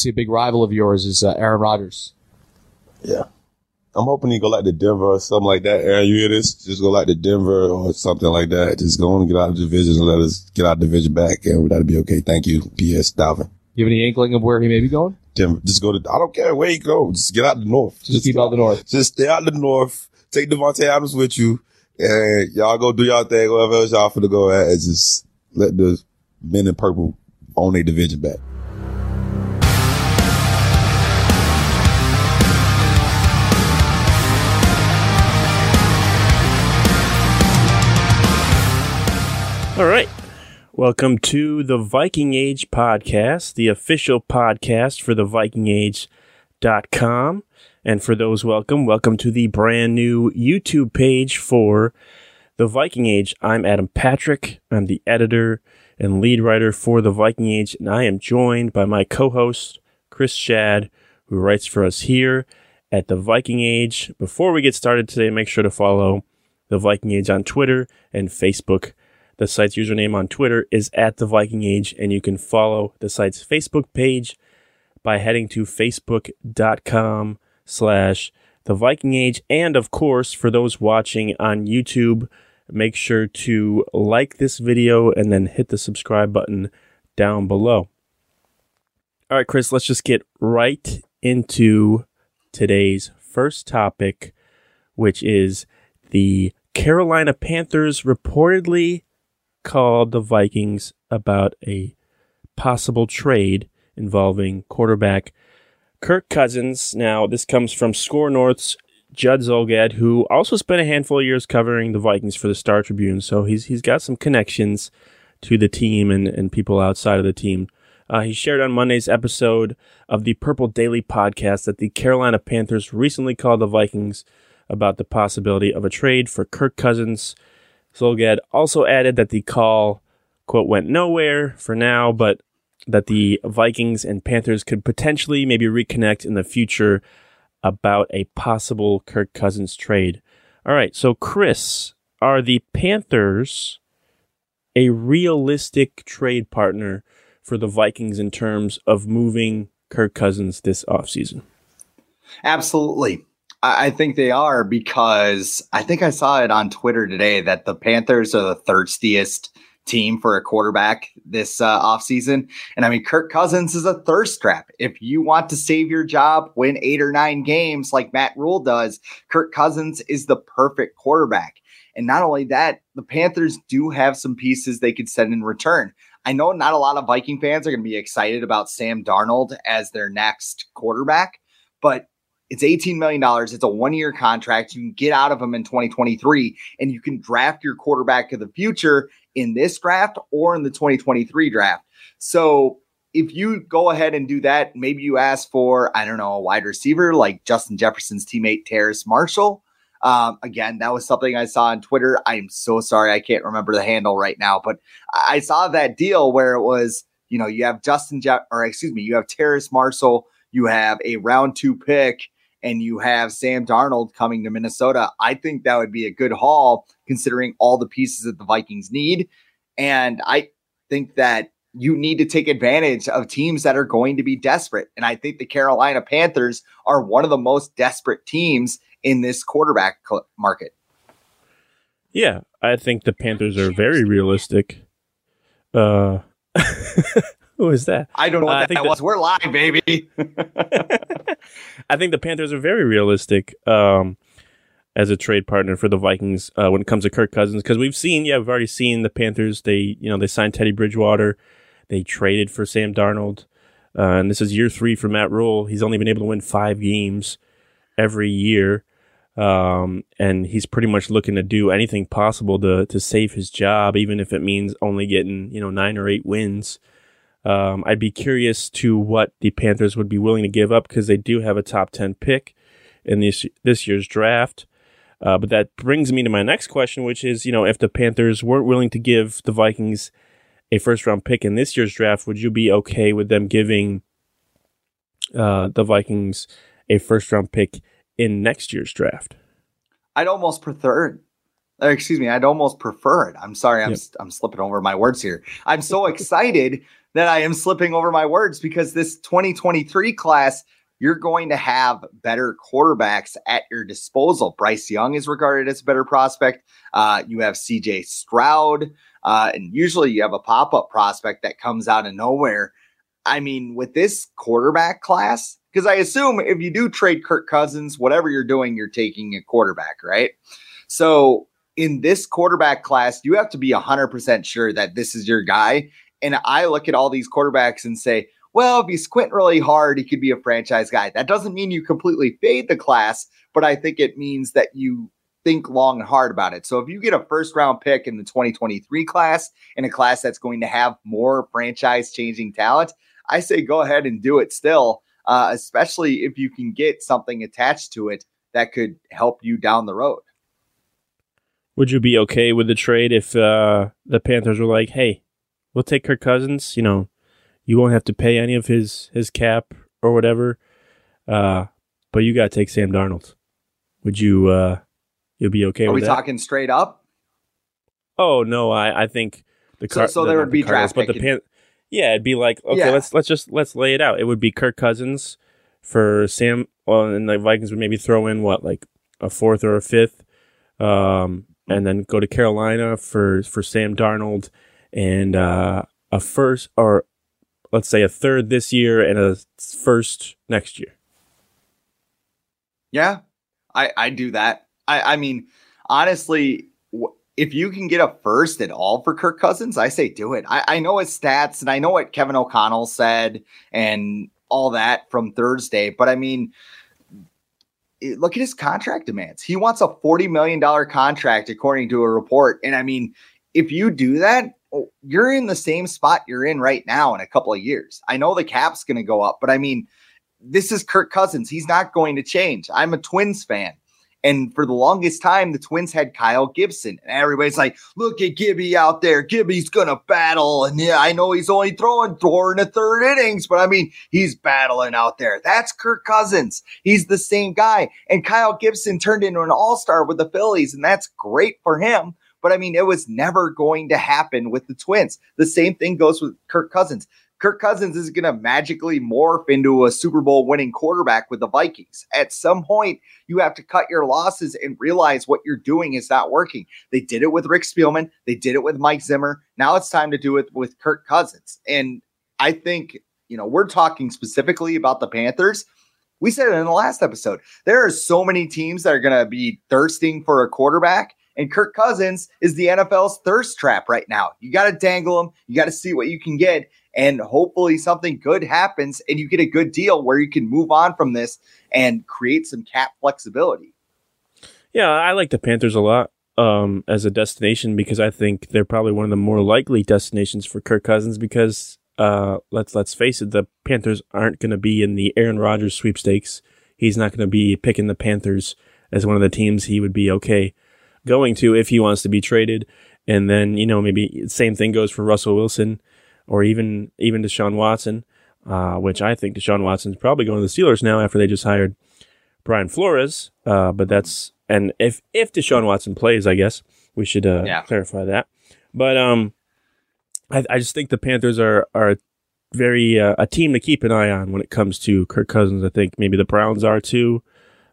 See, a big rival of yours is uh, Aaron Rodgers. Yeah. I'm hoping he go like to Denver or something like that. Aaron, you hear this? Just go like to Denver or something like that. Just go and get out of the division and let us get out of the division back, and that'll be okay. Thank you, P.S. Dalvin. You have any inkling of where he may be going? Denver. Just go to. I don't care where he go. Just get out the north. Just, keep out the north. Just stay out the north. Take Davante Adams with you, and y'all go do y'all thing. Whatever else y'all for to go at, and just let the men in purple own their division back. All right. Welcome to the Viking Age podcast, the official podcast for the vikingage.com. And for those welcome, welcome to the brand new YouTube page for the Viking Age. I'm Adam Patrick. I'm the editor and lead writer for the Viking Age, and I am joined by my co-host Chris Schad, who writes for us here at the Viking Age. Before we get started today, make sure to follow the Viking Age on Twitter and Facebook. The site's username on Twitter is at the Viking Age, and you can follow the site's Facebook page by heading to facebook.com slash the Viking Age. And of course, for those watching on YouTube, make sure to like this video and then hit the subscribe button down below. All right, Chris, let's just get right into today's first topic, which is the Carolina Panthers reportedly called the Vikings about a possible trade involving quarterback Kirk Cousins. Now, this comes from SKOR North's Judd Zulgad, who also spent a handful of years covering the Vikings for the Star Tribune, so he's he's got some connections to the team and, and people outside of the team. Uh, he shared on Monday's episode of the Purple Daily podcast that the Carolina Panthers recently called the Vikings about the possibility of a trade for Kirk Cousins. Zulgad also added that the call, quote, went nowhere for now, but that the Vikings and Panthers could potentially maybe reconnect in the future about a possible Kirk Cousins trade. All right, so Chris, are the Panthers a realistic trade partner for the Vikings in terms of moving Kirk Cousins this offseason? Absolutely. I think they are because I think I saw it on Twitter today that the Panthers are the thirstiest team for a quarterback this uh, offseason. And I mean, Kirk Cousins is a thirst trap. If you want to save your job, win eight or nine games like Matt Rhule does, Kirk Cousins is the perfect quarterback. And not only that, the Panthers do have some pieces they could send in return. I know not a lot of Viking fans are going to be excited about Sam Darnold as their next quarterback, but it's $18 million. It's a one year contract. You can get out of him in 2023 and you can draft your quarterback of the future in this draft or in the 2023 draft. So if you go ahead and do that, maybe you ask for, I don't know, a wide receiver like Justin Jefferson's teammate Terrace Marshall. Um, again, that was something I saw on Twitter. I'm so sorry. I can't remember the handle right now, but I saw that deal where it was, you know, you have Justin Jeff, or excuse me, you have Terrace Marshall, you have a round two pick, and you have Sam Darnold coming to Minnesota, I think that would be a good haul considering all the pieces that the Vikings need. And I think that you need to take advantage of teams that are going to be desperate. And I think the Carolina Panthers are one of the most desperate teams in this quarterback market. Yeah, I think the Panthers are very realistic. Uh Who is that? I don't know what uh, that, that was. We're live, baby. I think the Panthers are very realistic um, as a trade partner for the Vikings uh, when it comes to Kirk Cousins because we've seen, yeah, we've already seen the Panthers. They, you know, they signed Teddy Bridgewater, they traded for Sam Darnold, uh, and this is year three for Matt Rhule. He's only been able to win five games every year. Um, and he's pretty much looking to do anything possible to to save his job, even if it means only getting you know nine or eight wins. Um, I'd be curious to what the Panthers would be willing to give up because they do have a top 10 pick in this, this year's draft. Uh, but that brings me to my next question, which is, you know, if the Panthers weren't willing to give the Vikings a first round pick in this year's draft, would you be okay with them giving uh, the Vikings a first round pick in next year's draft? I'd almost prefer it. Uh, excuse me, I'd almost prefer it. I'm sorry, I'm Yep. I'm slipping over my words here. I'm so excited that I am slipping over my words because this 2023 class, you're going to have better quarterbacks at your disposal. Bryce Young is regarded as a better prospect. Uh, you have CJ Stroud, uh, and usually you have a pop up prospect that comes out of nowhere. I mean, with this quarterback class, because I assume if you do trade Kirk Cousins, whatever you're doing, you're taking a quarterback, right? So in this quarterback class, you have to be 100% sure that this is your guy. And I look at all these quarterbacks and say, well, if you squint really hard, he could be a franchise guy. That doesn't mean you completely fade the class, but I think it means that you think long and hard about it. So if you get a first round pick in the 2023 class, in a class that's going to have more franchise changing talent, I say go ahead and do it still, uh, especially if you can get something attached to it that could help you down the road. Would you be okay with the trade if uh, the Panthers were like, "Hey, we'll take Kirk Cousins. You know, you won't have to pay any of his his cap or whatever, uh, but you got to take Sam Darnold." Would you? Uh, you'll be okay Are we that? talking straight up? oh no, I I think the So- Car- so the- there would the be Cardinals, draft but the Pan. Yeah, it'd be like okay, Yeah. let's let's just let's lay it out. It would be Kirk Cousins for Sam, well, and the Vikings would maybe throw in what like a fourth or a fifth, um, and then go to Carolina for for Sam Darnold and uh, a first or let's say a third this year and a first next year. Yeah, I I do that. I I mean, honestly, if you can get a first at all for Kirk Cousins, I say do it. I, I know his stats and I know what Kevin O'Connell said and all that from Thursday, but I mean, look at his contract demands. He wants a $40 million contract, according to a report. And I mean, if you do that, Oh, you're in the same spot you're in right now in a couple of years. I know the cap's going to go up, but I mean, this is Kirk Cousins. He's not going to change. I'm a Twins fan. And for the longest time, the Twins had Kyle Gibson. And everybody's like, look at Gibby out there. Gibby's going to battle. And yeah, I know he's only throwing four in the third innings, but I mean, he's battling out there. That's Kirk Cousins. He's the same guy. And Kyle Gibson turned into an all star with the Phillies, and that's great for him. But I mean, it was never going to happen with the Twins. The same thing goes with Kirk Cousins. Kirk Cousins is going to magically morph into a Super Bowl winning quarterback with the Vikings. At some point, you have to cut your losses and realize what you're doing is not working. They did it with Rick Spielman, they did it with Mike Zimmer. Now it's time to do it with Kirk Cousins. And I think, you know, we're talking specifically about the Panthers. We said it in the last episode. There are so many teams that are going to be thirsting for a quarterback. And Kirk Cousins is the NFL's thirst trap right now. You got to dangle him. You got to see what you can get and hopefully something good happens and you get a good deal where you can move on from this and create some cap flexibility. Yeah, I like the Panthers a lot um, as a destination because I think they're probably one of the more likely destinations for Kirk Cousins because uh, let's let's face it, the Panthers aren't going to be in the Aaron Rodgers sweepstakes. He's not going to be picking the Panthers as one of the teams he would be okay going to if he wants to be traded. And then you know maybe same thing goes for Russell Wilson or even even Deshaun Watson, uh, which I think Deshaun Watson's probably going to the Steelers now after they just hired Brian Flores. Uh, but that's and if if Deshaun Watson plays, I guess we should uh, Yeah. clarify that. But um, I, I just think the Panthers are are very uh, a team to keep an eye on when it comes to Kirk Cousins. I think maybe the Browns are too,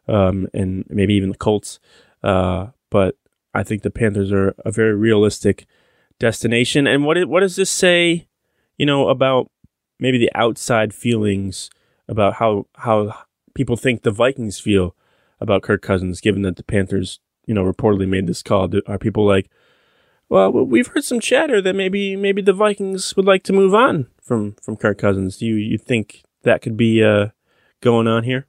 um, and maybe even the Colts. Uh, but I think the Panthers are a very realistic destination. And what what does this say? You know about maybe the outside feelings about how how people think the Vikings feel about Kirk Cousins, given that the Panthers, you know, reportedly made this call. Are people like, well, we've heard some chatter that maybe maybe the Vikings would like to move on from from Kirk Cousins. Do you you think that could be uh, going on here?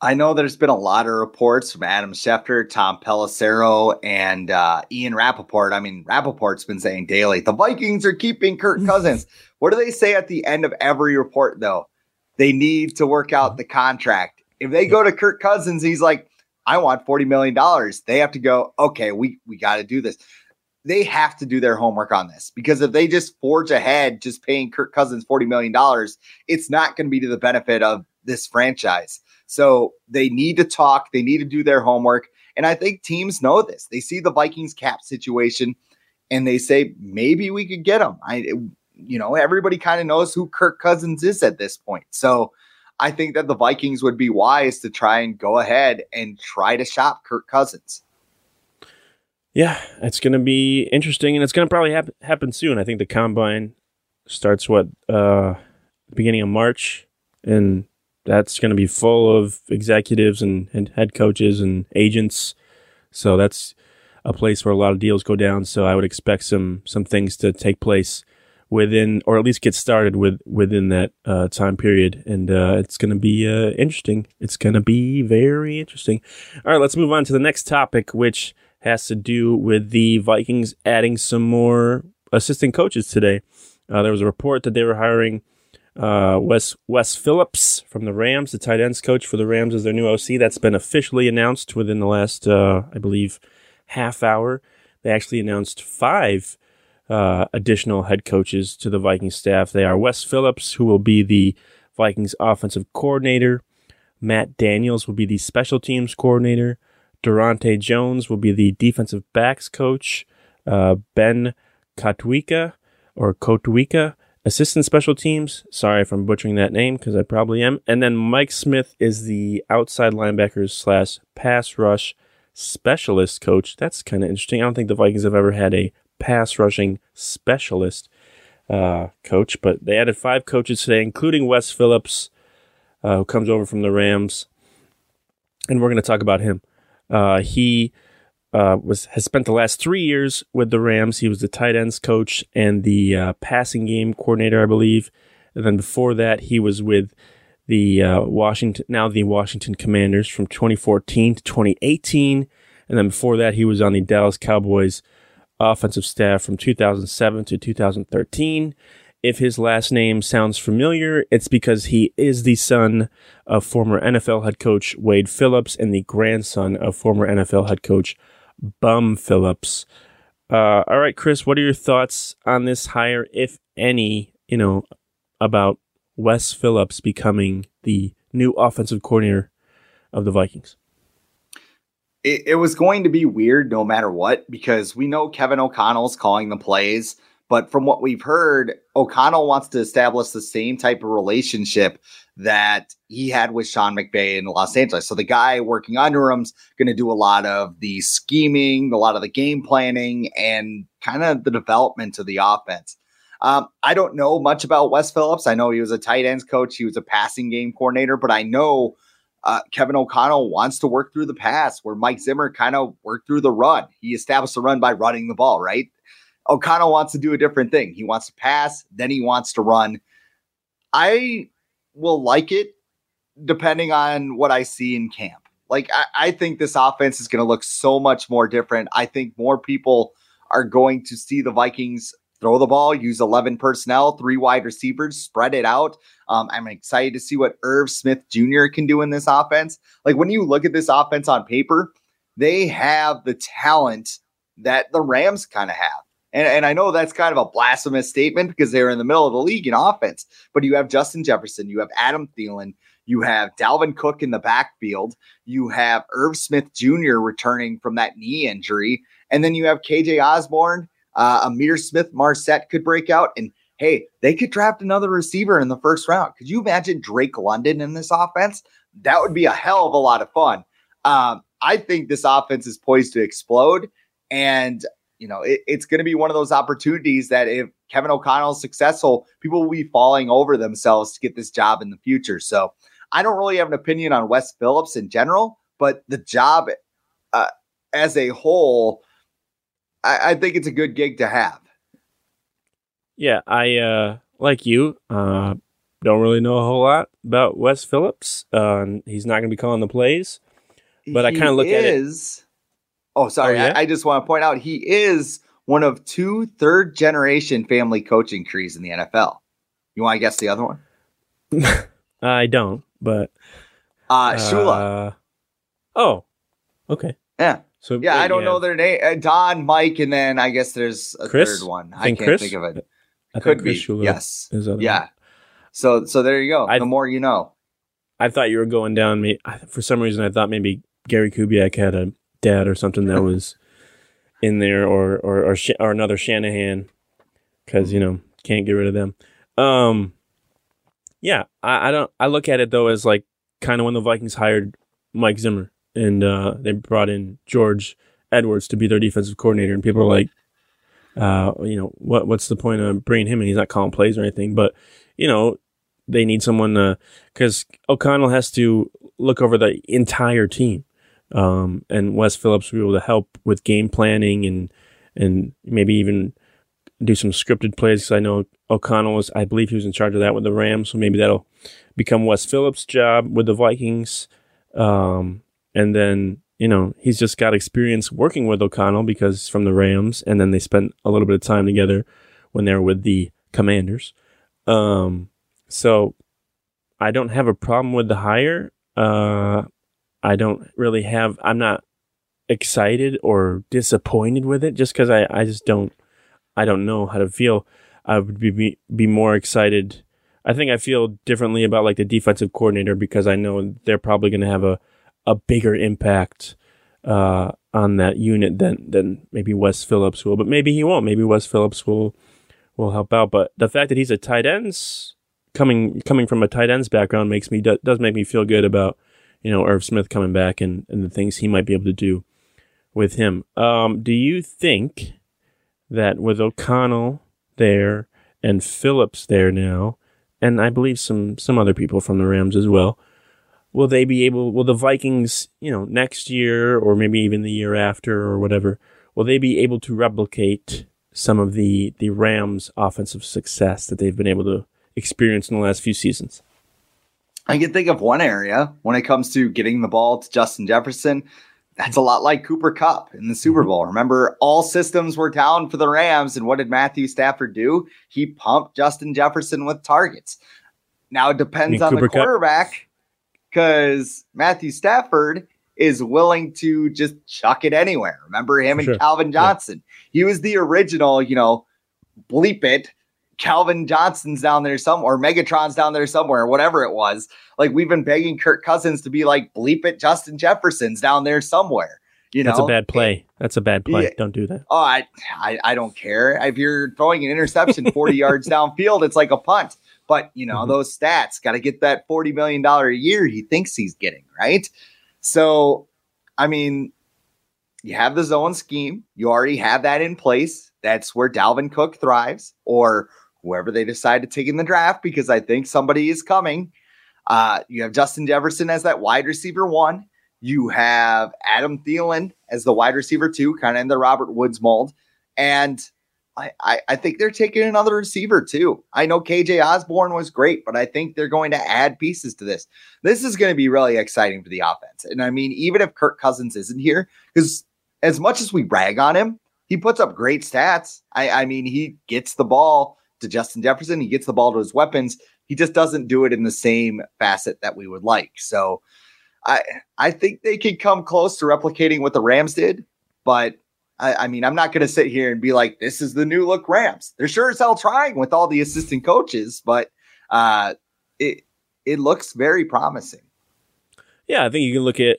I know there's been a lot of reports from Adam Schefter, Tom Pelissero, and uh, Ian Rapoport. I mean, Rapoport's been saying daily the Vikings are keeping Kirk Cousins. what do they say at the end of every report, though? They need to work out the contract. If they go to Kirk Cousins, he's like, I want $40 million. They have to go, okay, we, we got to do this. They have to do their homework on this because if they just forge ahead, just paying Kirk Cousins $40 million, it's not going to be to the benefit of this franchise. So they need to talk, they need to do their homework. And I think teams know this. They see the Vikings cap situation and they say, maybe we could get him. I, you know, everybody kind of knows who Kirk Cousins is at this point. So I think that the Vikings would be wise to try and go ahead and try to shop Kirk Cousins. Yeah, it's going to be interesting, and it's going to probably happen happen soon. I think the combine starts what uh, beginning of March, and that's going to be full of executives and, and head coaches and agents. So that's a place where a lot of deals go down. So I would expect some some things to take place within, or at least get started with within that uh, time period. And uh, it's going to be uh, interesting. It's going to be very interesting. All right, let's move on to the next topic, which has to do with the Vikings adding some more assistant coaches today. Uh, there was a report that they were hiring uh, Wes Wes Phillips from the Rams, the tight ends coach for the Rams, is their new OC. That's been officially announced within the last, uh, I believe, half hour. They actually announced five uh, additional head coaches to the Vikings staff. They are Wes Phillips, who will be the Vikings offensive coordinator. Matt Daniels will be the special teams coordinator. Daronte Jones will be the defensive backs coach. Uh, ben Kotwica or Kotwica assistant special teams. Sorry if I'm butchering that name because I probably am. And then Mike Smith is the outside linebackers slash pass rush specialist coach. That's kind of interesting. I don't think the Vikings have ever had a pass rushing specialist uh, coach, but they added five coaches today, including Wes Phillips, uh, who comes over from the Rams. And we're going to talk about him. Uh, he uh, was has spent the last three years with the Rams. He was the tight ends coach and the uh, passing game coordinator, I believe. And then before that, he was with the uh, Washington, now the Washington Commanders, from 2014 to 2018. And then before that, he was on the Dallas Cowboys offensive staff from 2007 to 2013. If his last name sounds familiar, it's because he is the son of former NFL head coach Wade Phillips and the grandson of former NFL head coach Bum Phillips. Uh, all right, Chris, what are your thoughts on this hire, if any, you know, about Wes Phillips becoming the new offensive coordinator of the Vikings? It, it was going to be weird no matter what because we know Kevin O'Connell's calling the plays. But from what we've heard, O'Connell wants to establish the same type of relationship that he had with Sean McVay in Los Angeles. So the guy working under him's going to do a lot of the scheming, a lot of the game planning, and kind of the development of the offense. Um, I don't know much about Wes Phillips. I know he was a tight ends coach, he was a passing game coordinator, but I know uh, Kevin O'Connell wants to work through the pass where Mike Zimmer kind of worked through the run. He established the run by running the ball, right? O'Connell wants to do a different thing. He wants to pass, then he wants to run. I will like it depending on what I see in camp. Like, I, I think this offense is going to look so much more different. I think more people are going to see the Vikings throw the ball, use 11 personnel, three wide receivers, spread it out. Um, I'm excited to see what Irv Smith Jr. can do in this offense. Like, when you look at this offense on paper, they have the talent that the Rams kind of have. And, and I know that's kind of a blasphemous statement because they're in the middle of the league in offense, but you have Justin Jefferson, you have Adam Thielen, you have Dalvin Cook in the backfield, you have Irv Smith Jr. returning from that knee injury, and then you have KJ Osborn, uh, Ihmir Smith Marsette could break out, and hey, they could draft another receiver in the first round. Could you imagine Drake London in this offense? That would be a hell of a lot of fun. Um, I think this offense is poised to explode. And you know, it, it's going to be one of those opportunities that if Kevin O'Connell is successful, people will be falling over themselves to get this job in the future. So I don't really have an opinion on Wes Phillips in general, but the job uh, as a whole, I, I, think it's a good gig to have. Yeah, I uh, like you. Uh, don't really know a whole lot about Wes Phillips. Uh, he's not going to be calling the plays, but I kind of look at it. Oh, sorry. Oh, yeah? I, I just want to point out he is one of two third generation family coaching trees in the NFL. You want to guess the other one? I don't, but Uh, Shula. uh, Oh, okay. Yeah. So Yeah, uh, I don't know their name. Uh, Don, Mike, and then I guess there's a Chris? third one. I I, can't Chris? think of it. I Could think be. Shula Yes. Yeah. So so there you go. I- the more you know. I thought you were going down. Me for some reason, I thought maybe Gary Kubiak had a dad or something that was in there, or or or, Sh- or another Shanahan, because you know can't get rid of them. Um, yeah, I, I don't. I look at it though as like kind of when the Vikings hired Mike Zimmer and uh, they brought in George Edwards to be their defensive coordinator, and people are like, uh, you know, what what's the point of bringing him in? He's not calling plays or anything, but you know, they need someone because O'Connell has to look over the entire team, um, and Wes Phillips will be able to help with game planning and and maybe even do some scripted plays. 'cause I know O'Connell was, I believe, he was in charge of that with the Rams, so maybe that'll become Wes Phillips' job with the Vikings. Um, and then you know he's just got experience working with O'Connell because from the Rams, and then they spent a little bit of time together when they were with the Commanders. Um, so I don't have a problem with the hire. Uh, I don't really have. I'm not excited or disappointed with it, just because I, I just don't. I don't know how to feel. I would be, be more excited. I think I feel differently about like the defensive coordinator because I know they're probably going to have a a bigger impact uh, on that unit than than maybe Wes Phillips will. But maybe he won't. Maybe Wes Phillips will will help out. But the fact that he's a tight ends coming coming from a tight ends background makes me do, does make me feel good about you know Irv Smith coming back and and the things he might be able to do with him. Um, do you think that with O'Connell there and Phillips there now, and I believe some some other people from the Rams as well, will they be able? Will the Vikings, you know, next year or maybe even the year after or whatever, will they be able to replicate some of the the Rams' offensive success that they've been able to experience in the last few seasons? I can think of one area when it comes to getting the ball to Justin Jefferson. That's a lot like Cooper Kupp in the Super Mm-hmm. Bowl. Remember, all systems were down for the Rams, and what did Matthew Stafford do? He pumped Justin Jefferson with targets. Now it depends on the Cooper Kupp? quarterback because Matthew Stafford is willing to just chuck it anywhere. Remember him and sure. Calvin Yeah. Johnson? He was the original, you know, bleep it. Calvin Johnson's down there somewhere, or Megatron's down there somewhere, whatever it was. Like we've been begging Kirk Cousins to be like bleep it, Justin Jefferson's down there somewhere. You know, That's a bad play. That's a bad play. Yeah. Don't do that. Oh, I, I, I don't care if you're throwing an interception 40 yards downfield. It's like a punt. But you know Mhm. those stats got to get that 40 million dollar a year he thinks he's getting right. So, I mean, you have the zone scheme. You already have that in place. That's where Dalvin Cook thrives, or whoever they decide to take in the draft, because I think somebody is coming. Uh, you have Justin Jefferson as that wide receiver one. You have Adam Thielen as the wide receiver two, kind of in the Robert Woods mold. And I, I, I think they're taking another receiver too. I know KJ Osborn was great, but I think they're going to add pieces to this. This is going to be really exciting for the offense. And I mean, even if Kirk Cousins isn't here, because as much as we rag on him, he puts up great stats. I, I mean, he gets the ball to Justin Jefferson, he gets the ball to his weapons. He just doesn't do it in the same facet that we would like. So I I think they could come close to replicating what the Rams did, but I, I mean, I'm not going to sit here and be like, this is the new look Rams. They're sure as hell trying with all the assistant coaches, but uh, it it looks very promising. Yeah, I think you can look at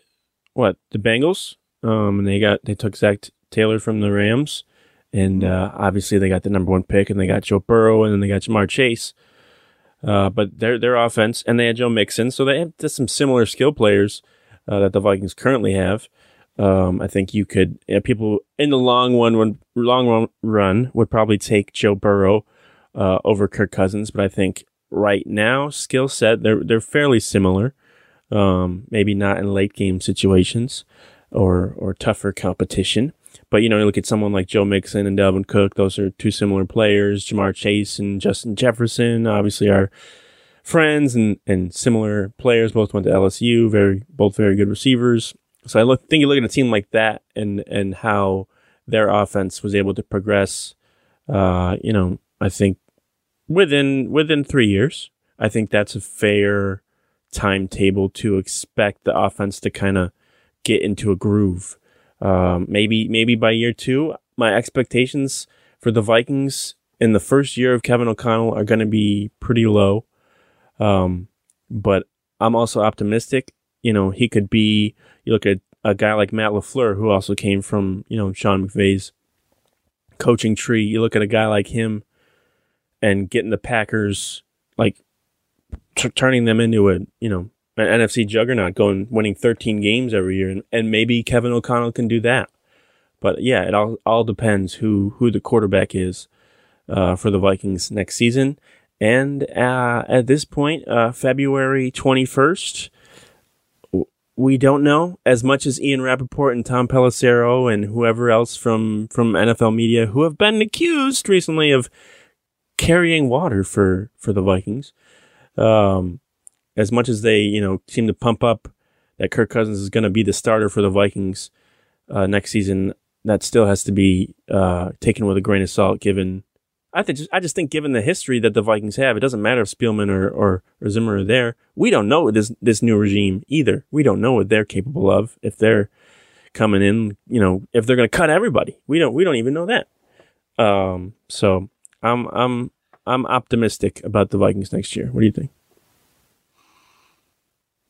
what the Bengals. Um, and they got they took Zac Taylor from the Rams, and uh, obviously they got the number one pick, and they got Joe Burrow, and then they got Ja'Marr Chase. Uh, but their their offense, and they had Joe Mixon, so they have just some similar skill players uh, that the Vikings currently have. Um, I think you could yeah, people in the long one would long run, run would probably take Joe Burrow uh, over Kirk Cousins, but I think right now skill set they're they're fairly similar. Um, maybe not in late game situations or or tougher competition. But you know, you look at someone like Joe Mixon and Dalvin Cook; those are two similar players. Ja'Marr Chase and Justin Jefferson, obviously, are friends and and similar players. Both went to LSU. Very both very good receivers. So I look think you look at a team like that and and how their offense was able to progress. Uh, you know, I think within within three years, I think that's a fair timetable to expect the offense to kind of get into a groove. Um, maybe maybe by year two, my expectations for the Vikings in the first year of Kevin O'Connell are going to be pretty low. Um, but I'm also optimistic. You know, he could be. You look at a guy like Matt LaFleur, who also came from you know Sean McVay's coaching tree. You look at a guy like him and getting the Packers like t- turning them into a you know an NFC juggernaut, going winning 13 games every year, and, and maybe Kevin O'Connell can do that. But yeah, it all all depends who who the quarterback is uh, for the Vikings next season. And uh, at this point, uh, February 21st, we don't know as much as Ian Rapoport and Tom Pelissero and whoever else from, from NFL media who have been accused recently of carrying water for, for the Vikings. Um, as much as they, you know, seem to pump up that Kirk Cousins is going to be the starter for the Vikings uh, next season, that still has to be uh, taken with a grain of salt, given. I think I just think, given the history that the Vikings have, it doesn't matter if Spielman or, or, or Zimmer are there. We don't know this this new regime either. We don't know what they're capable of if they're coming in. You know, if they're going to cut everybody, we don't we don't even know that. Um, so I'm I'm I'm optimistic about the Vikings next year. What do you think?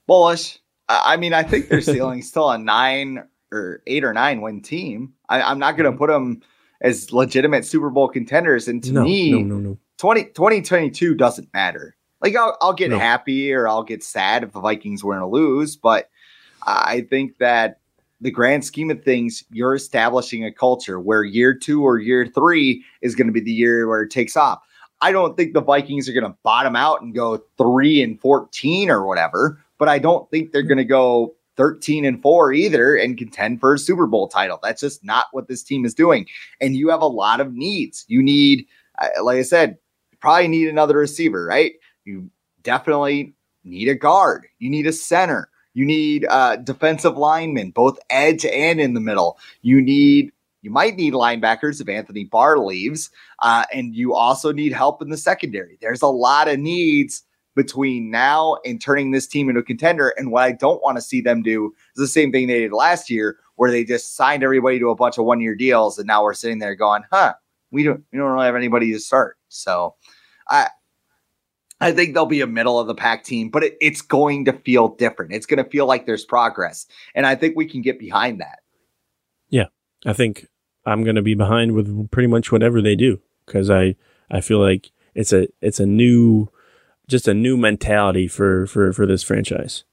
Bullish. I mean, I think their ceiling's still a nine or eight or nine win team. I, am not going to mm-hmm. put them as legitimate Super Bowl contenders. And to no, me, no, no, no. 20, 2022 doesn't matter. Like I'll, I'll get no. happy or I'll get sad if the Vikings were to lose, but I think that the grand scheme of things, you're establishing a culture where year two or year three is going to be the year where it takes off. I don't think the Vikings are going to bottom out and go three and 14 or whatever, but I don't think they're going to go 13 and 4 either and contend for a Super Bowl title. That's just not what this team is doing. And you have a lot of needs. You need, uh, like I said, you probably need another receiver, right? You definitely need a guard. You need a center. You need uh, defensive linemen, both edge and in the middle. You need you might need linebackers if Anthony Barr leaves, uh, and you also need help in the secondary. There's a lot of needs between now and turning this team into a contender. And what I don't want to see them do is the same thing they did last year, where they just signed everybody to a bunch of one year deals, and now we're sitting there going, "Huh, we don't we don't really have anybody to start." So, I. I think they'll be a middle of the pack team, but it, it's going to feel different. It's going to feel like there's progress. And I think we can get behind that. Yeah. I think I'm going to be behind with pretty much whatever they do because I, I feel like it's a, it's a new, just a new mentality for for for this franchise.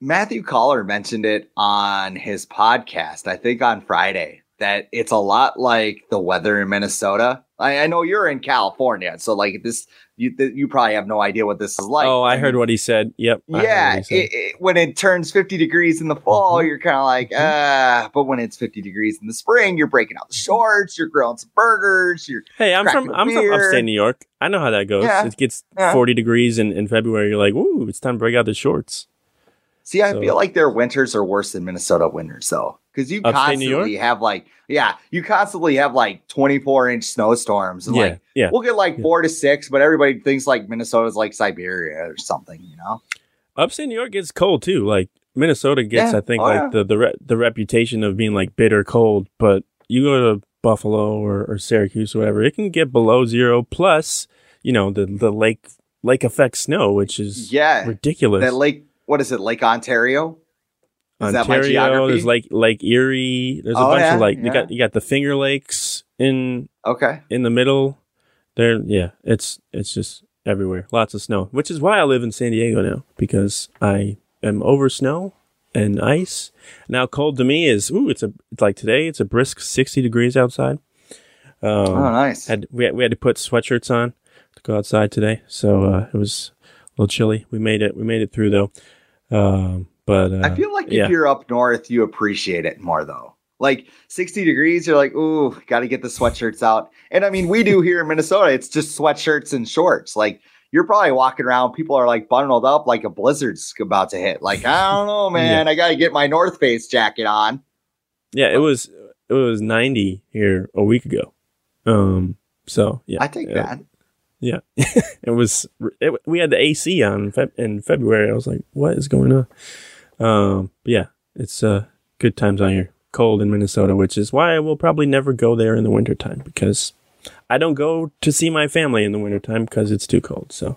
Matthew Coller mentioned it on his podcast, I think on Friday, that it's a lot like the weather in Minnesota. I, I know you're in California, so like this, you you probably have no idea what this is like. Oh, I heard what he said. Yep. Yeah, said. It, it, when it turns 50 degrees in the fall, mm-hmm. you're kind of like, ah. Uh, but when it's 50 degrees in the spring, you're breaking out the mm-hmm. shorts, you're grilling some burgers. You're hey, I'm from I'm from upstate New York. I know how that goes. Yeah. It gets yeah. 40 degrees in, in February. You're like, ooh, it's time to break out the shorts. See, I so. feel like their winters are worse than Minnesota winters, though, because you constantly have like, yeah, you constantly have like 24 inch snowstorms, and yeah, like, yeah, we'll get like yeah. four to six, but everybody thinks like Minnesota's like Siberia or something, you know. Upstate New York gets cold too. Like Minnesota gets, yeah. I think, oh, like the the re- the reputation of being like bitter cold, but you go to Buffalo or, or Syracuse or whatever, it can get below zero plus, you know, the the lake lake effect snow, which is yeah ridiculous. That lake what is it, Lake Ontario? Is Ontario, there's like Lake Erie. There's a oh, bunch yeah, of like yeah. you got you got the Finger Lakes in okay in the middle. There, yeah, it's it's just everywhere. Lots of snow, which is why I live in San Diego now because I am over snow and ice. Now, cold to me is ooh, it's a it's like today. It's a brisk sixty degrees outside. Um, oh, nice. Had we had, we had to put sweatshirts on to go outside today, so uh, it was a little chilly. We made it. We made it through though. Um, but uh, I feel like yeah. if you're up north, you appreciate it more though. Like 60 degrees, you're like, ooh, got to get the sweatshirts out. And I mean, we do here in Minnesota. It's just sweatshirts and shorts. Like you're probably walking around. People are like bundled up like a blizzard's about to hit. Like, I don't know, man. I got to get my North Face jacket on. Yeah, it was it was 90 here a week ago. Um, so yeah, I take uh, that. Yeah, it was. It, we had the AC on in, in February. I was like, "What is going on?" Um, yeah, it's uh, good times out here. Cold in Minnesota, which is why I will probably never go there in the wintertime because I don't go to see my family in the wintertime because it's too cold. So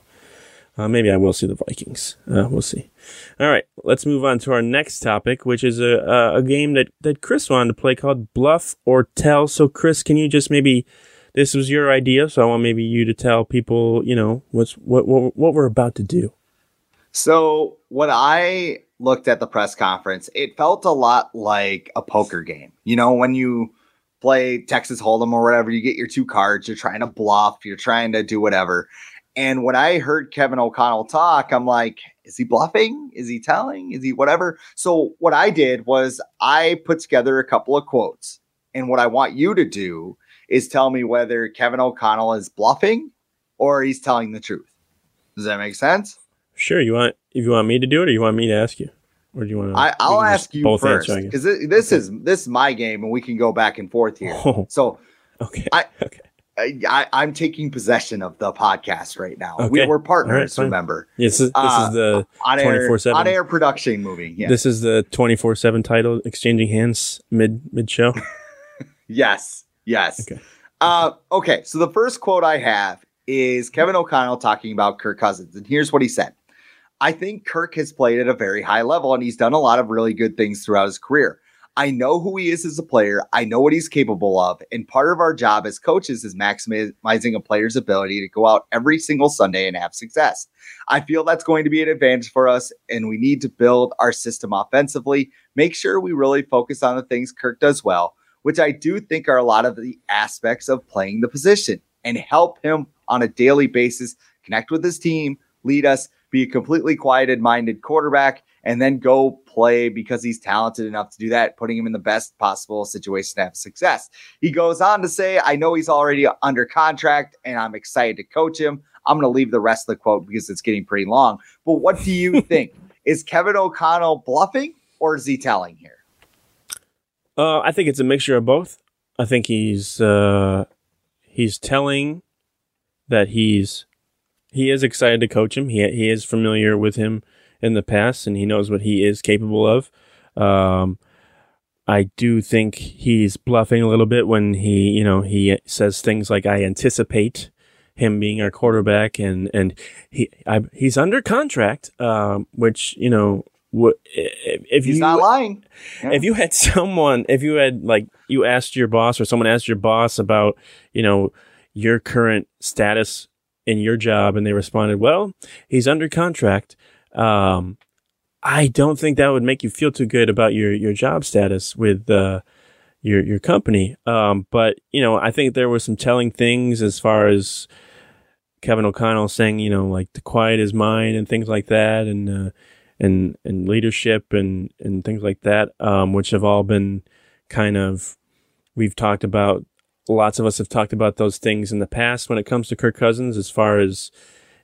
uh, maybe I will see the Vikings. Uh, we'll see. All right, let's move on to our next topic, which is a, a game that that Chris wanted to play called Bluff or Tell. So Chris, can you just maybe this was your idea, so I want maybe you to tell people, you know, what's what what, what we're about to do. So when I looked at the press conference, it felt a lot like a poker game. You know, when you play Texas Hold'em or whatever, you get your two cards, you're trying to bluff, you're trying to do whatever. And when I heard Kevin O'Connell talk, I'm like, is he bluffing? Is he telling? Is he whatever? So what I did was I put together a couple of quotes. And what I want you to do is tell me whether Kevin O'Connell is bluffing or he's telling the truth. Does that make sense? Sure, you want if you want me to do it, or you want me to ask you, or do you want to? I, I'll ask you both first because this is this is my game and we can go back and forth here. Oh. So okay, I- okay, I, I, am taking possession of the podcast right now. Okay. We, we're partners, fine. remember? yes, this, this Uh, is the On air, 24/7. on air production movie. Yeah. this is the twenty four seven title, exchanging hands mid mid show. Yes. Yes. Okay. Uh, okay. So the first quote I have is Kevin O'Connell talking about Kirk Cousins. And here's what he said I think Kirk has played at a very high level and he's done a lot of really good things throughout his career. I know who he is as a player. I know what he's capable of. And part of our job as coaches is maximizing a player's ability to go out every single Sunday and have success. I feel that's going to be an advantage for us, and we need to build our system offensively. Make sure we really focus on the things Kirk does well, which I do think are a lot of the aspects of playing the position and help him on a daily basis connect with his team, lead us, be a completely quieted minded quarterback, and then go play because he's talented enough to do that, putting him in the best possible situation to have success. He goes on to say, I know he's already under contract and I'm excited to coach him. I'm going to leave the rest of the quote because it's getting pretty long. But what do you think? Is Kevin O'Connell bluffing or is he telling here? Uh, I think it's a mixture of both. I think he's uh, he's telling that he's he is excited to coach him. He he is familiar with him in the past, and he knows what he is capable of. Um, I do think he's bluffing a little bit when he you know he says things like "I anticipate." Him being our quarterback, and and he I, he's under contract, um, which you know, if if He's you not lying. Yeah. if you had someone if you had like you asked your boss or someone asked your boss about you know your current status in your job and they responded well he's under contract um i don't think that would make you feel too good about your your job status with uh your your company um but you know i think there were some telling things as far as kevin o'connell saying you know like to quiet his mind and things like that and uh and and leadership and and things like that, um, which have all been kind of we've talked about. Lots of us have talked about those things in the past when it comes to Kirk Cousins, as far as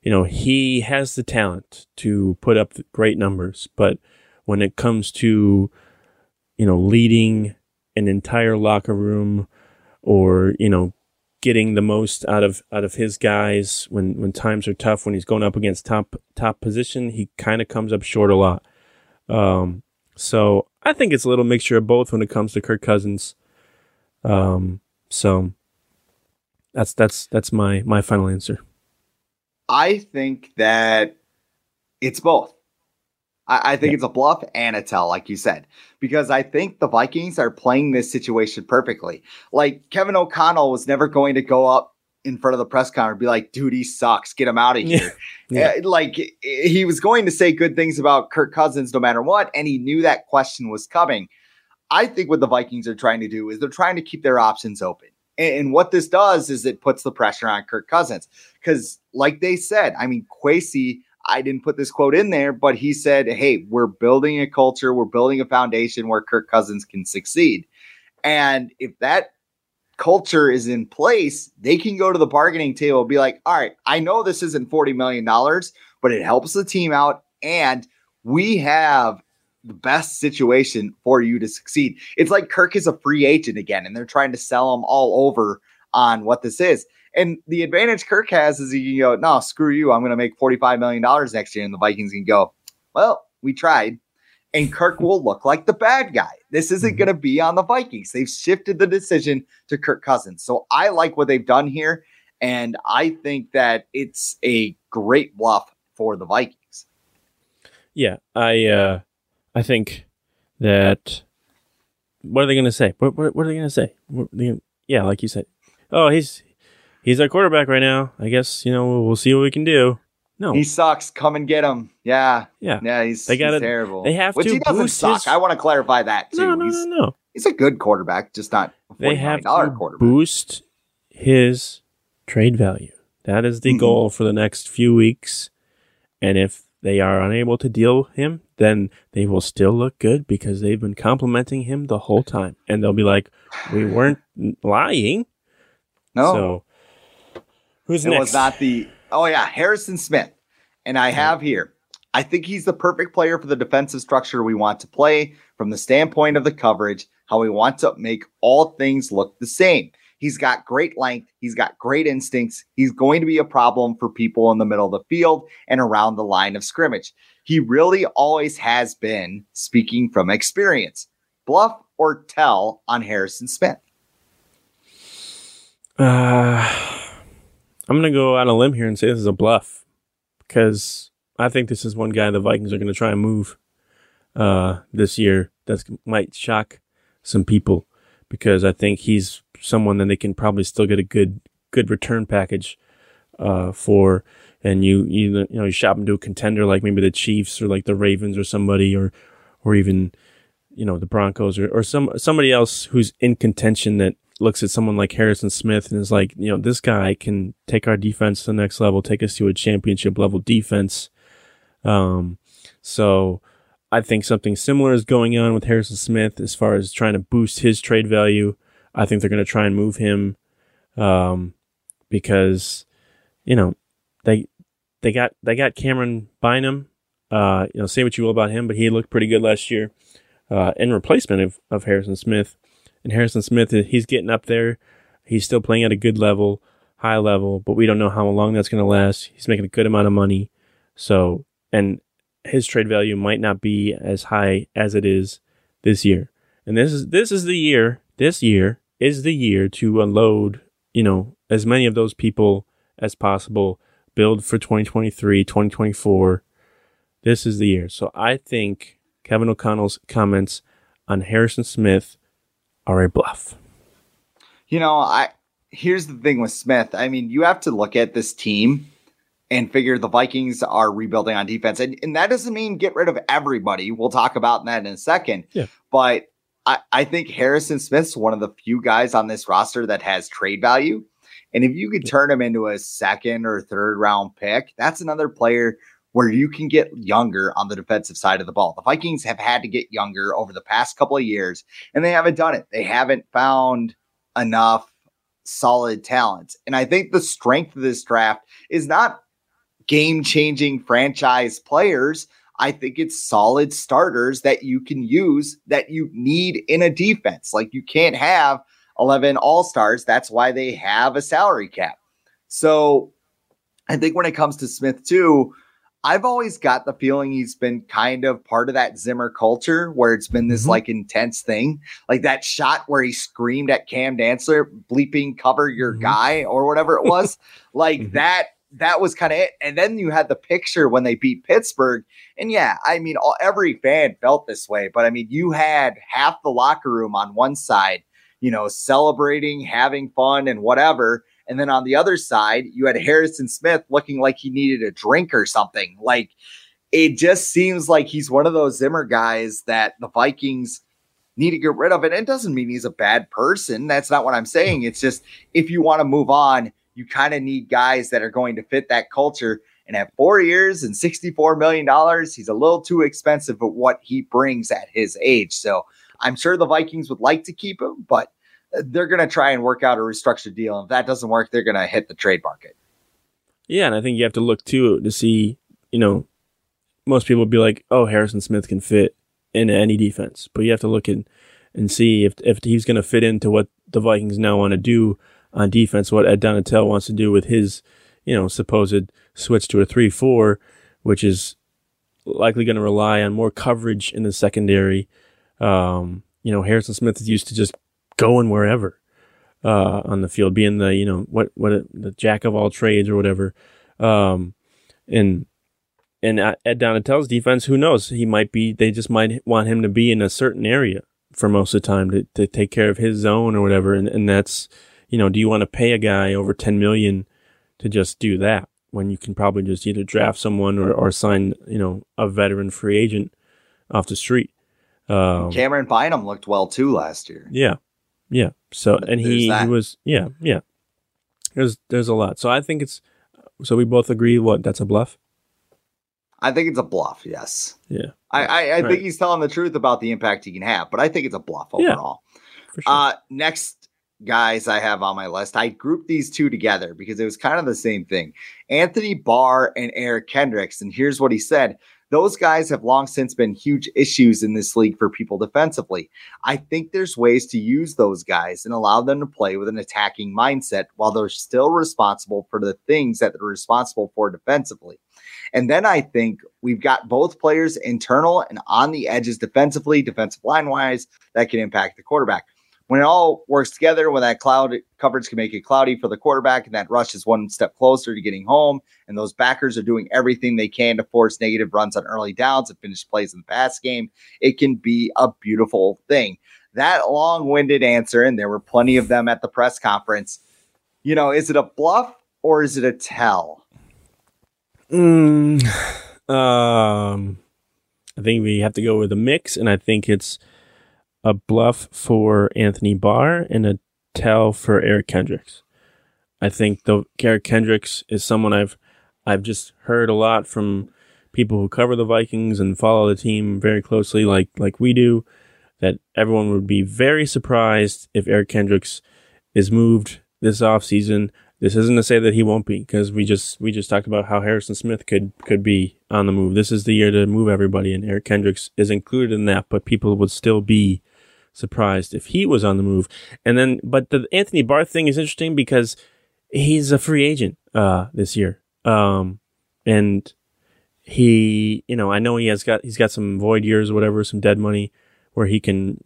you know, he has the talent to put up great numbers, but when it comes to you know leading an entire locker room or you know getting the most out of out of his guys. When when times are tough when he's going up against top top position he kind of comes up short a lot. Um so i think it's a little mixture of both when it comes to kirk cousins. Um so that's that's that's my my final answer. I think that it's both. I, I think it's a bluff and a tell, like you said, because I think the Vikings are playing this situation perfectly. Like Kevin O'Connell was never going to go up in front of the press conference and be like, dude, he sucks. Get him out of here. Yeah. Uh, Like he was going to say good things about Kirk Cousins no matter what, and he knew that question was coming. I think what the Vikings are trying to do is they're trying to keep their options open. And, and what this does is it puts the pressure on Kirk Cousins. Because, like they said, I mean, Kwesi, I didn't put this quote in there, but he said, Hey, we're building a culture, we're building a foundation where Kirk Cousins can succeed. And if that culture is in place, they can go to the bargaining table and be like, all right, I know this isn't $40 million, but it helps the team out. And we have the best situation for you to succeed. It's like Kirk is a free agent again, and they're trying to sell him all over on what this is. And the advantage Kirk has is he can go, no, screw you. I'm going to make $45 million next year. And the Vikings can go, well, we tried. And Kirk will look like the bad guy. This isn't going to be on the Vikings. They've shifted the decision to Kirk Cousins. So I like what they've done here. And I think that it's a great bluff for the Vikings. Yeah, I uh, I think that what are they going to say? What, what, what, are they going to say? Gonna, yeah, like you said. Oh, he's he's our quarterback right now. I guess you know we'll, we'll see what we can do. No, he sucks. Come and get him. Yeah, yeah, yeah. He's, they got terrible. They have Which to. he doesn't suck. His... I want to clarify that too. No, no, he's, no, no. He's a good quarterback, just not. they have to quarterback. boost his trade value. That is the mm-hmm. goal for the next few weeks. And if they are unable to deal him, then they will still look good because they've been complimenting him the whole time. And they'll be like, we weren't lying. No. So who's it next? was not the, oh yeah, Harrison Smith. And I have here, I think he's the perfect player for the defensive structure we want to play from the standpoint of the coverage, how we want to make all things look the same. He's got great length. He's got great instincts. He's going to be a problem for people in the middle of the field and around the line of scrimmage. He really always has been speaking from experience. Bluff or tell on Harrison Smith? Uh, I'm going to go out on a limb here and say this is a bluff because I think this is one guy the Vikings are going to try and move uh, this year that might shock some people because I think he's someone that they can probably still get a good good return package uh, for. And you you you know you shop him to a contender like maybe the Chiefs or like the Ravens or somebody or or even you know the Broncos or, or some somebody else who's in contention that looks at someone like Harrison Smith and is like, you know, this guy can take our defense to the next level, take us to a championship level defense. Um, so I think something similar is going on with Harrison Smith as far as trying to boost his trade value. I think they're going to try and move him um, because you know they they got they got Camryn Bynum. Uh, you know, say what you will about him, but he looked pretty good last year uh, in replacement of, of Harrison Smith. And Harrison Smith, he's getting up there. He's still playing at a good level, high level, but we don't know how long that's going to last. He's making a good amount of money. So, and his trade value might not be as high as it is this year. And this is this is the year, this year is the year to unload, you know, as many of those people as possible, build for 2023, 2024. This is the year. So I think Kevin O'Connell's comments on Harrison Smith are a bluff. You know, I here's the thing with Smith. I mean, you have to look at this team and figure the Vikings are rebuilding on defense. And, and that doesn't mean get rid of everybody. We'll talk about that in a second. Yeah. But I, I think Harrison Smith's one of the few guys on this roster that has trade value. And if you could turn him into a second or third round pick, that's another player where you can get younger on the defensive side of the ball. The Vikings have had to get younger over the past couple of years, and they haven't done it. They haven't found enough solid talent. And I think the strength of this draft is not game changing franchise players. I think it's solid starters that you can use that you need in a defense. Like you can't have 11 all stars. That's why they have a salary cap. So I think when it comes to Smith, too, I've always got the feeling he's been kind of part of that Zimmer culture where it's been this mm-hmm. like intense thing. Like that shot where he screamed at Cam Dantzler, bleeping cover your mm-hmm. guy or whatever it was. like mm-hmm. that that was kind of it. And then you had the picture when they beat Pittsburgh. And yeah, I mean, all, every fan felt this way, but I mean, you had half the locker room on one side, you know, celebrating, having fun, and whatever. And then on the other side, you had Harrison Smith looking like he needed a drink or something. Like it just seems like he's one of those Zimmer guys that the Vikings need to get rid of. And it doesn't mean he's a bad person. That's not what I'm saying. It's just if you want to move on, you kind of need guys that are going to fit that culture. And at four years and $64 million, he's a little too expensive for what he brings at his age. So I'm sure the Vikings would like to keep him, but they're going to try and work out a restructured deal. And if that doesn't work, they're going to hit the trade market. Yeah, and I think you have to look too to see, you know, most people would be like, "Oh, Harrison Smith can fit in any defense," but you have to look in and see if if he's going to fit into what the Vikings now want to do on defense, what Ed Donatell wants to do with his, you know, supposed switch to a three-four, which is likely going to rely on more coverage in the secondary. Um, you know, Harrison Smith is used to just going wherever uh, on the field, being the you know what what the jack of all trades or whatever. Um, and and Ed Donatell's defense, who knows? He might be. They just might want him to be in a certain area for most of the time to, to take care of his zone or whatever. And and that's you know, do you want to pay a guy over ten million to just do that when you can probably just either draft someone or, or sign you know a veteran free agent off the street? Um, Camryn Bynum looked well too last year. Yeah, yeah. So and he, he was yeah yeah. There's there's a lot. So I think it's so we both agree. What that's a bluff. I think it's a bluff. Yes. Yeah. I I, I right. think he's telling the truth about the impact he can have, but I think it's a bluff overall. Yeah, sure. Uh, next guys I have on my list, I grouped these two together because it was kind of the same thing. Anthony Barr and Eric Kendricks, and here's what he said: those guys have long since been huge issues in this league for people defensively. I think there's ways to use those guys and allow them to play with an attacking mindset while they're still responsible for the things that they're responsible for defensively. And then I think we've got both players internal and on the edges defensively, defensive line wise, that can impact the quarterback when it all works together, when that cloud coverage can make it cloudy for the quarterback and that rush is one step closer to getting home, and those backers are doing everything they can to force negative runs on early downs and finish plays in the pass game, it can be a beautiful thing. That long winded answer, and there were plenty of them at the press conference. You know, is it a bluff or is it a tell? Mm, um, I think we have to go with a mix, and I think it's a bluff for Anthony Barr and a tell for Eric Kendricks. I think the Eric Kendricks is someone I've I've just heard a lot from people who cover the Vikings and follow the team very closely, like like we do. That everyone would be very surprised if Eric Kendricks is moved this offseason. This isn't to say that he won't be, because we just we just talked about how Harrison Smith could could be on the move. This is the year to move everybody, and Eric Kendricks is included in that. But people would still be surprised if he was on the move. And then, but the Anthony Barr thing is interesting because he's a free agent uh, this year, um, and he, you know, I know he has got he's got some void years or whatever, some dead money where he can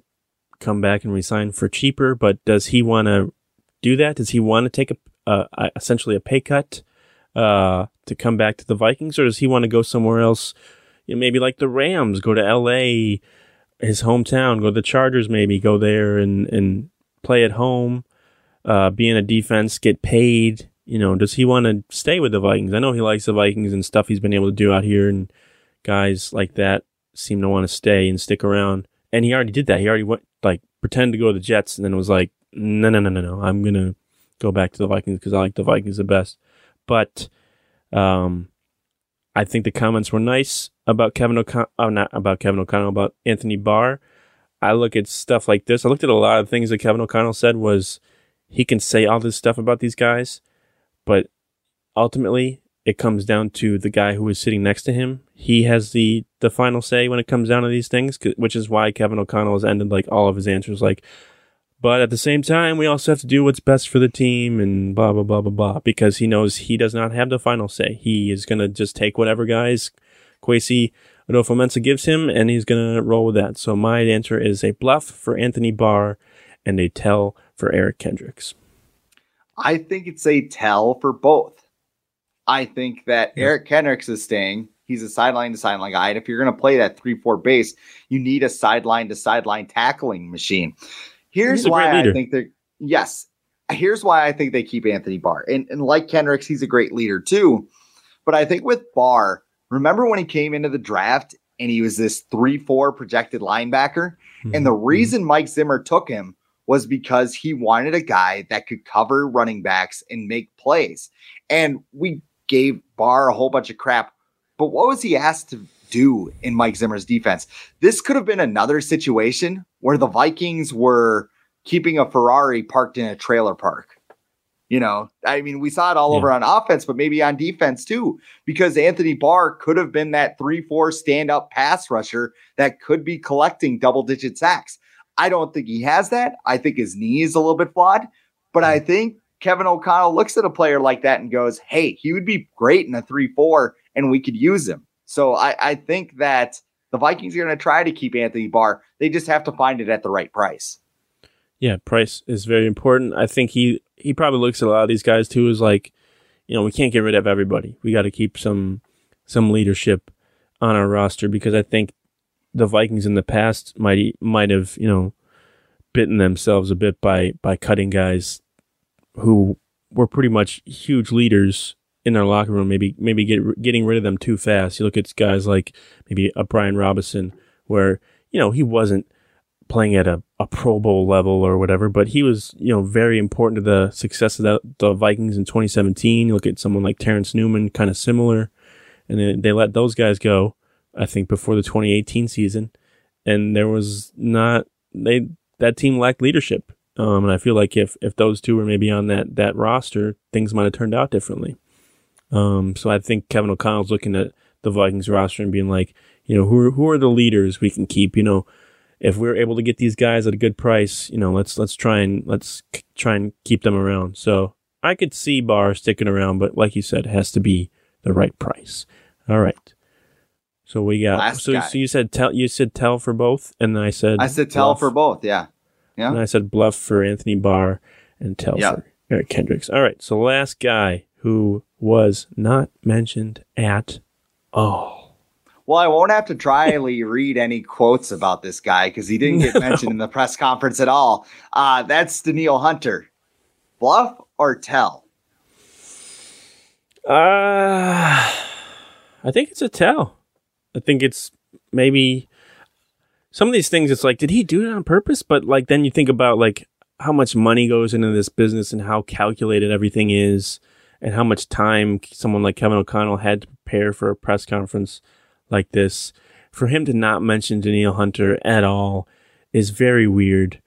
come back and resign for cheaper. But does he want to do that? Does he want to take a, a, essentially a pay cut uh, to come back to the Vikings, or does he want to go somewhere else? You know, maybe like the Rams, go to L.A his hometown, go to the Chargers, maybe go there and and play at home, uh, be in a defense, get paid. You know, does he want to stay with the Vikings? I know he likes the Vikings and stuff he's been able to do out here, and guys like that seem to want to stay and stick around. And he already did that. He already went like pretend to go to the Jets, and then was like, no, no, no, no, no, I'm gonna go back to the Vikings because I like the Vikings the best. But um, I think the comments were nice about Kevin O'Connell. Oh, not about Kevin O'Connell, about Anthony Barr. I look at stuff like this. I looked at a lot of things that Kevin O'Connell said was he can say all this stuff about these guys, but ultimately it comes down to the guy who is sitting next to him. He has the the final say when it comes down to these things, which is why Kevin O'Connell has ended like all of his answers like, but at the same time, we also have to do what's best for the team and blah, blah, blah, blah, blah, because he knows he does not have the final say. He is going to just take whatever guys Kwesi Adofo-Mensah gives him and he's going to roll with that. So my answer is a bluff for Anthony Barr and a tell for Eric Kendricks. I think it's a tell for both. I think that yeah. Eric Kendricks is staying. He's a sideline to sideline guy. And if you're going to play that 3 4 base, you need a sideline to sideline tackling machine. Here's why I think that yes. Here's why I think they keep Anthony Barr. And, and like Kendricks, he's a great leader too. But I think with Barr, remember when he came into the draft and he was this 3-4 projected linebacker? Mm-hmm. And the mm-hmm. reason Mike Zimmer took him was because he wanted a guy that could cover running backs and make plays. And we gave Barr a whole bunch of crap. But what was he asked to do in Mike Zimmer's defense. This could have been another situation where the Vikings were keeping a Ferrari parked in a trailer park. You know, I mean, we saw it all Yeah. over on offense, but maybe on defense too, because Anthony Barr could have been that 3 4 stand up pass rusher that could be collecting double digit sacks. I don't think he has that. I think his knee is a little bit flawed, but I mm-hmm. think Kevin O'Connell looks at a player like that and goes, hey, he would be great in a 3 4 and we could use him. So I, I think that the Vikings are going to try to keep Anthony Barr. They just have to find it at the right price. Yeah, price is very important. I think he he probably looks at a lot of these guys too as like, you know, we can't get rid of everybody. We got to keep some some leadership on our roster because I think the Vikings in the past might might have you know bitten themselves a bit by by cutting guys who were pretty much huge leaders in their locker room. Maybe maybe get, getting rid of them too fast. You look at guys like maybe a Brian Robison, where you know he wasn't playing at a, a Pro Bowl level or whatever, but he was, you know, very important to the success of the, the Vikings in 2017. You look at someone like Terrence Newman, kind of similar, and then they let those guys go, I think, before the 2018 season. And there was not, they, that team lacked leadership. Um, and I feel like if, if those two were maybe on that, that roster, things might have turned out differently. Um, so I think Kevin O'Connell's looking at the Vikings roster and being like, you know, who are, who are the leaders we can keep, you know, if we're able to get these guys at a good price, you know, let's let's try and let's k- try and keep them around. So I could see Barr sticking around, but like you said, it has to be the right price. All right. So we got. Last so guy. so you said tell you said tell for both, and I said I said tell bluff. for both. Yeah. Yeah. and I said bluff for Anthony Barr and tell Yeah. for Eric Kendricks. All right. So last guy who was not mentioned at all. Well, I won't have to dryly read any quotes about this guy because he didn't get No. mentioned in the press conference at all. Uh, that's Danielle Hunter. Bluff or tell? Uh, I think it's a tell. I think it's maybe some of these things. It's like, did he do it on purpose? But like, then you think about like how much money goes into this business and how calculated everything is, and how much time someone like Kevin O'Connell had to prepare for a press conference like this. For him to not mention Danielle Hunter at all is very weird.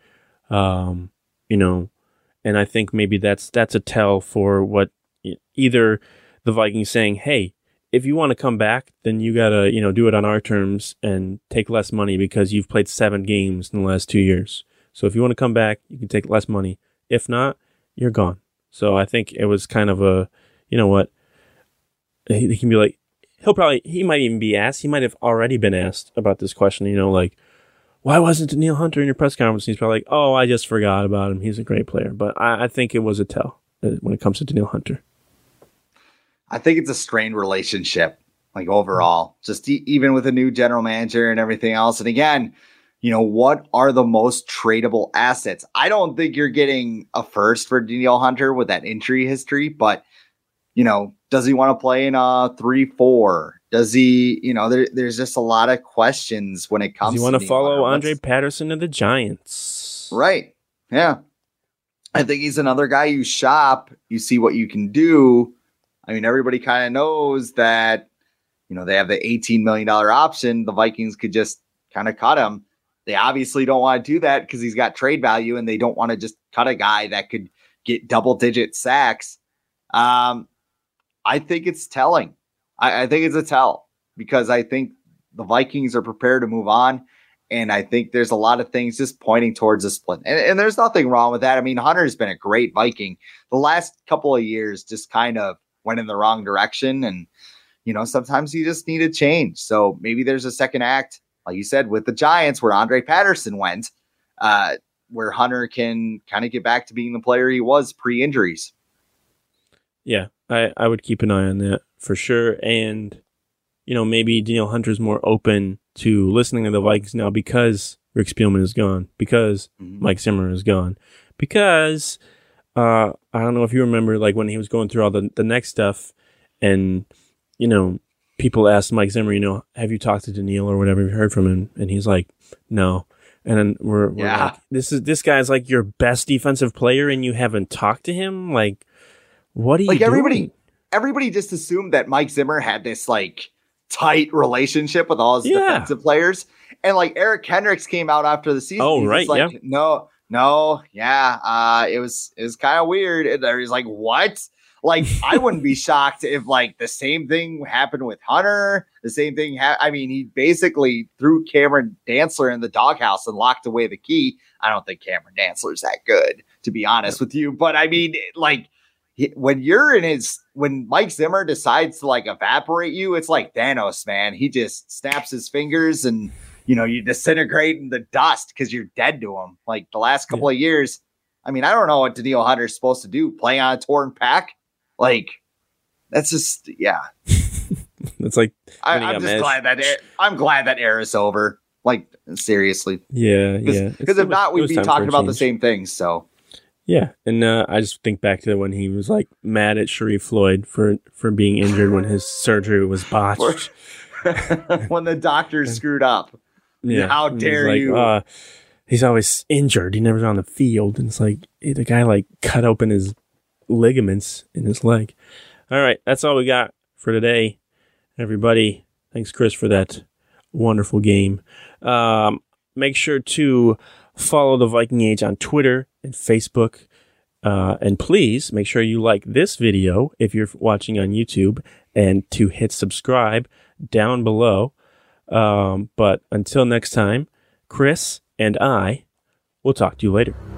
Um, you know, and I think maybe that's that's a tell for what either the Vikings saying, "Hey, if you want to come back, then you gotta you know do it on our terms and take less money because you've played seven games in the last two years. So if you want to come back, you can take less money. If not, you're gone." So I think it was kind of a, you know what, he, he can be like, he'll probably he might even be asked. He might have already been asked about this question. You know, like. Why wasn't Neil Hunter in your press conference? He's probably like, "Oh, I just forgot about him. He's a great player." But I, I think it was a tell uh, when it comes to Danielle Hunter. I think it's a strained relationship, like overall, just e- even with a new general manager and everything else. And again, you know, what are the most tradable assets? I don't think you're getting a first for Danielle Hunter with that injury history, but you know, does he want to play in a three four? Does he, you know, there, there's just a lot of questions when it comes Does he want to follow. Andre Patterson to the Giants? Right. Yeah. I think he's another guy you shop, you see what you can do. I mean, everybody kind of knows that, you know, they have the $18 million option. The Vikings could just kind of cut him. They obviously don't want to do that because he's got trade value and they don't want to just cut a guy that could get double digit sacks. Um, I think it's telling. I, I think it's a tell because I think the Vikings are prepared to move on. And I think there's a lot of things just pointing towards a split. And, and there's nothing wrong with that. I mean, Hunter's been a great Viking. The last couple of years just kind of went in the wrong direction. And, you know, sometimes you just need a change. So maybe there's a second act, like you said, with the Giants where Andre Patterson went, uh, where Hunter can kind of get back to being the player he was pre injuries. Yeah, I, I would keep an eye on that for sure. And, you know, maybe Danielle Hunter's more open to listening to the Vikings now because Rick Spielman is gone, because Mhm. Mike Zimmer is gone, because uh, I don't know if you remember, like when he was going through all the, the next stuff and, you know, people asked Mike Zimmer, you know, have you talked to Danielle or whatever? Have you heard from him? And he's like, no. And then we're, we're Yeah. like, this is this guy's like your best defensive player and you haven't talked to him? Like, what are you Like everybody, doing? everybody just assumed that Mike Zimmer had this like tight relationship with all his Yeah. defensive players. And like Eric Kendricks came out after the season. Oh, right, like, yeah. No, No, yeah, uh, it was it was kind of weird. And he's like, what? Like, I wouldn't be shocked if like the same thing happened with Hunter. The same thing. Ha- I mean, he basically threw Cameron Dantzler in the doghouse and locked away the key. I don't think Cameron Dantzler's that good, to be honest with you. But I mean, like when you're in his when Mike Zimmer decides to like evaporate you, it's like Thanos, man. He just snaps his fingers and you know you disintegrate in the dust because you're dead to him. Like the last couple yeah. of years, I mean, I don't know what Danielle Hunter's supposed to do. Play on a torn pec, like that's just yeah. it's like I, am just glad that air, I'm glad that era is over. Like seriously, yeah, yeah. Because if not, we'd be talking about the same things. So yeah, and uh, I just think back to when he was like mad at Sharrif Floyd for for being injured when his surgery was botched. when the doctor screwed up. Yeah, how dare like, you? Uh, he's always injured. He never's on the field, and it's like the guy like cut open his ligaments in his leg. All right, that's all we got for today, everybody. Thanks, Chris, for that wonderful game. Um, make sure to follow the Viking Age on Twitter and Facebook. Uh, and please make sure you like this video if you're watching on YouTube and to hit subscribe down below. Um, but until next time, Chris and I will talk to you later.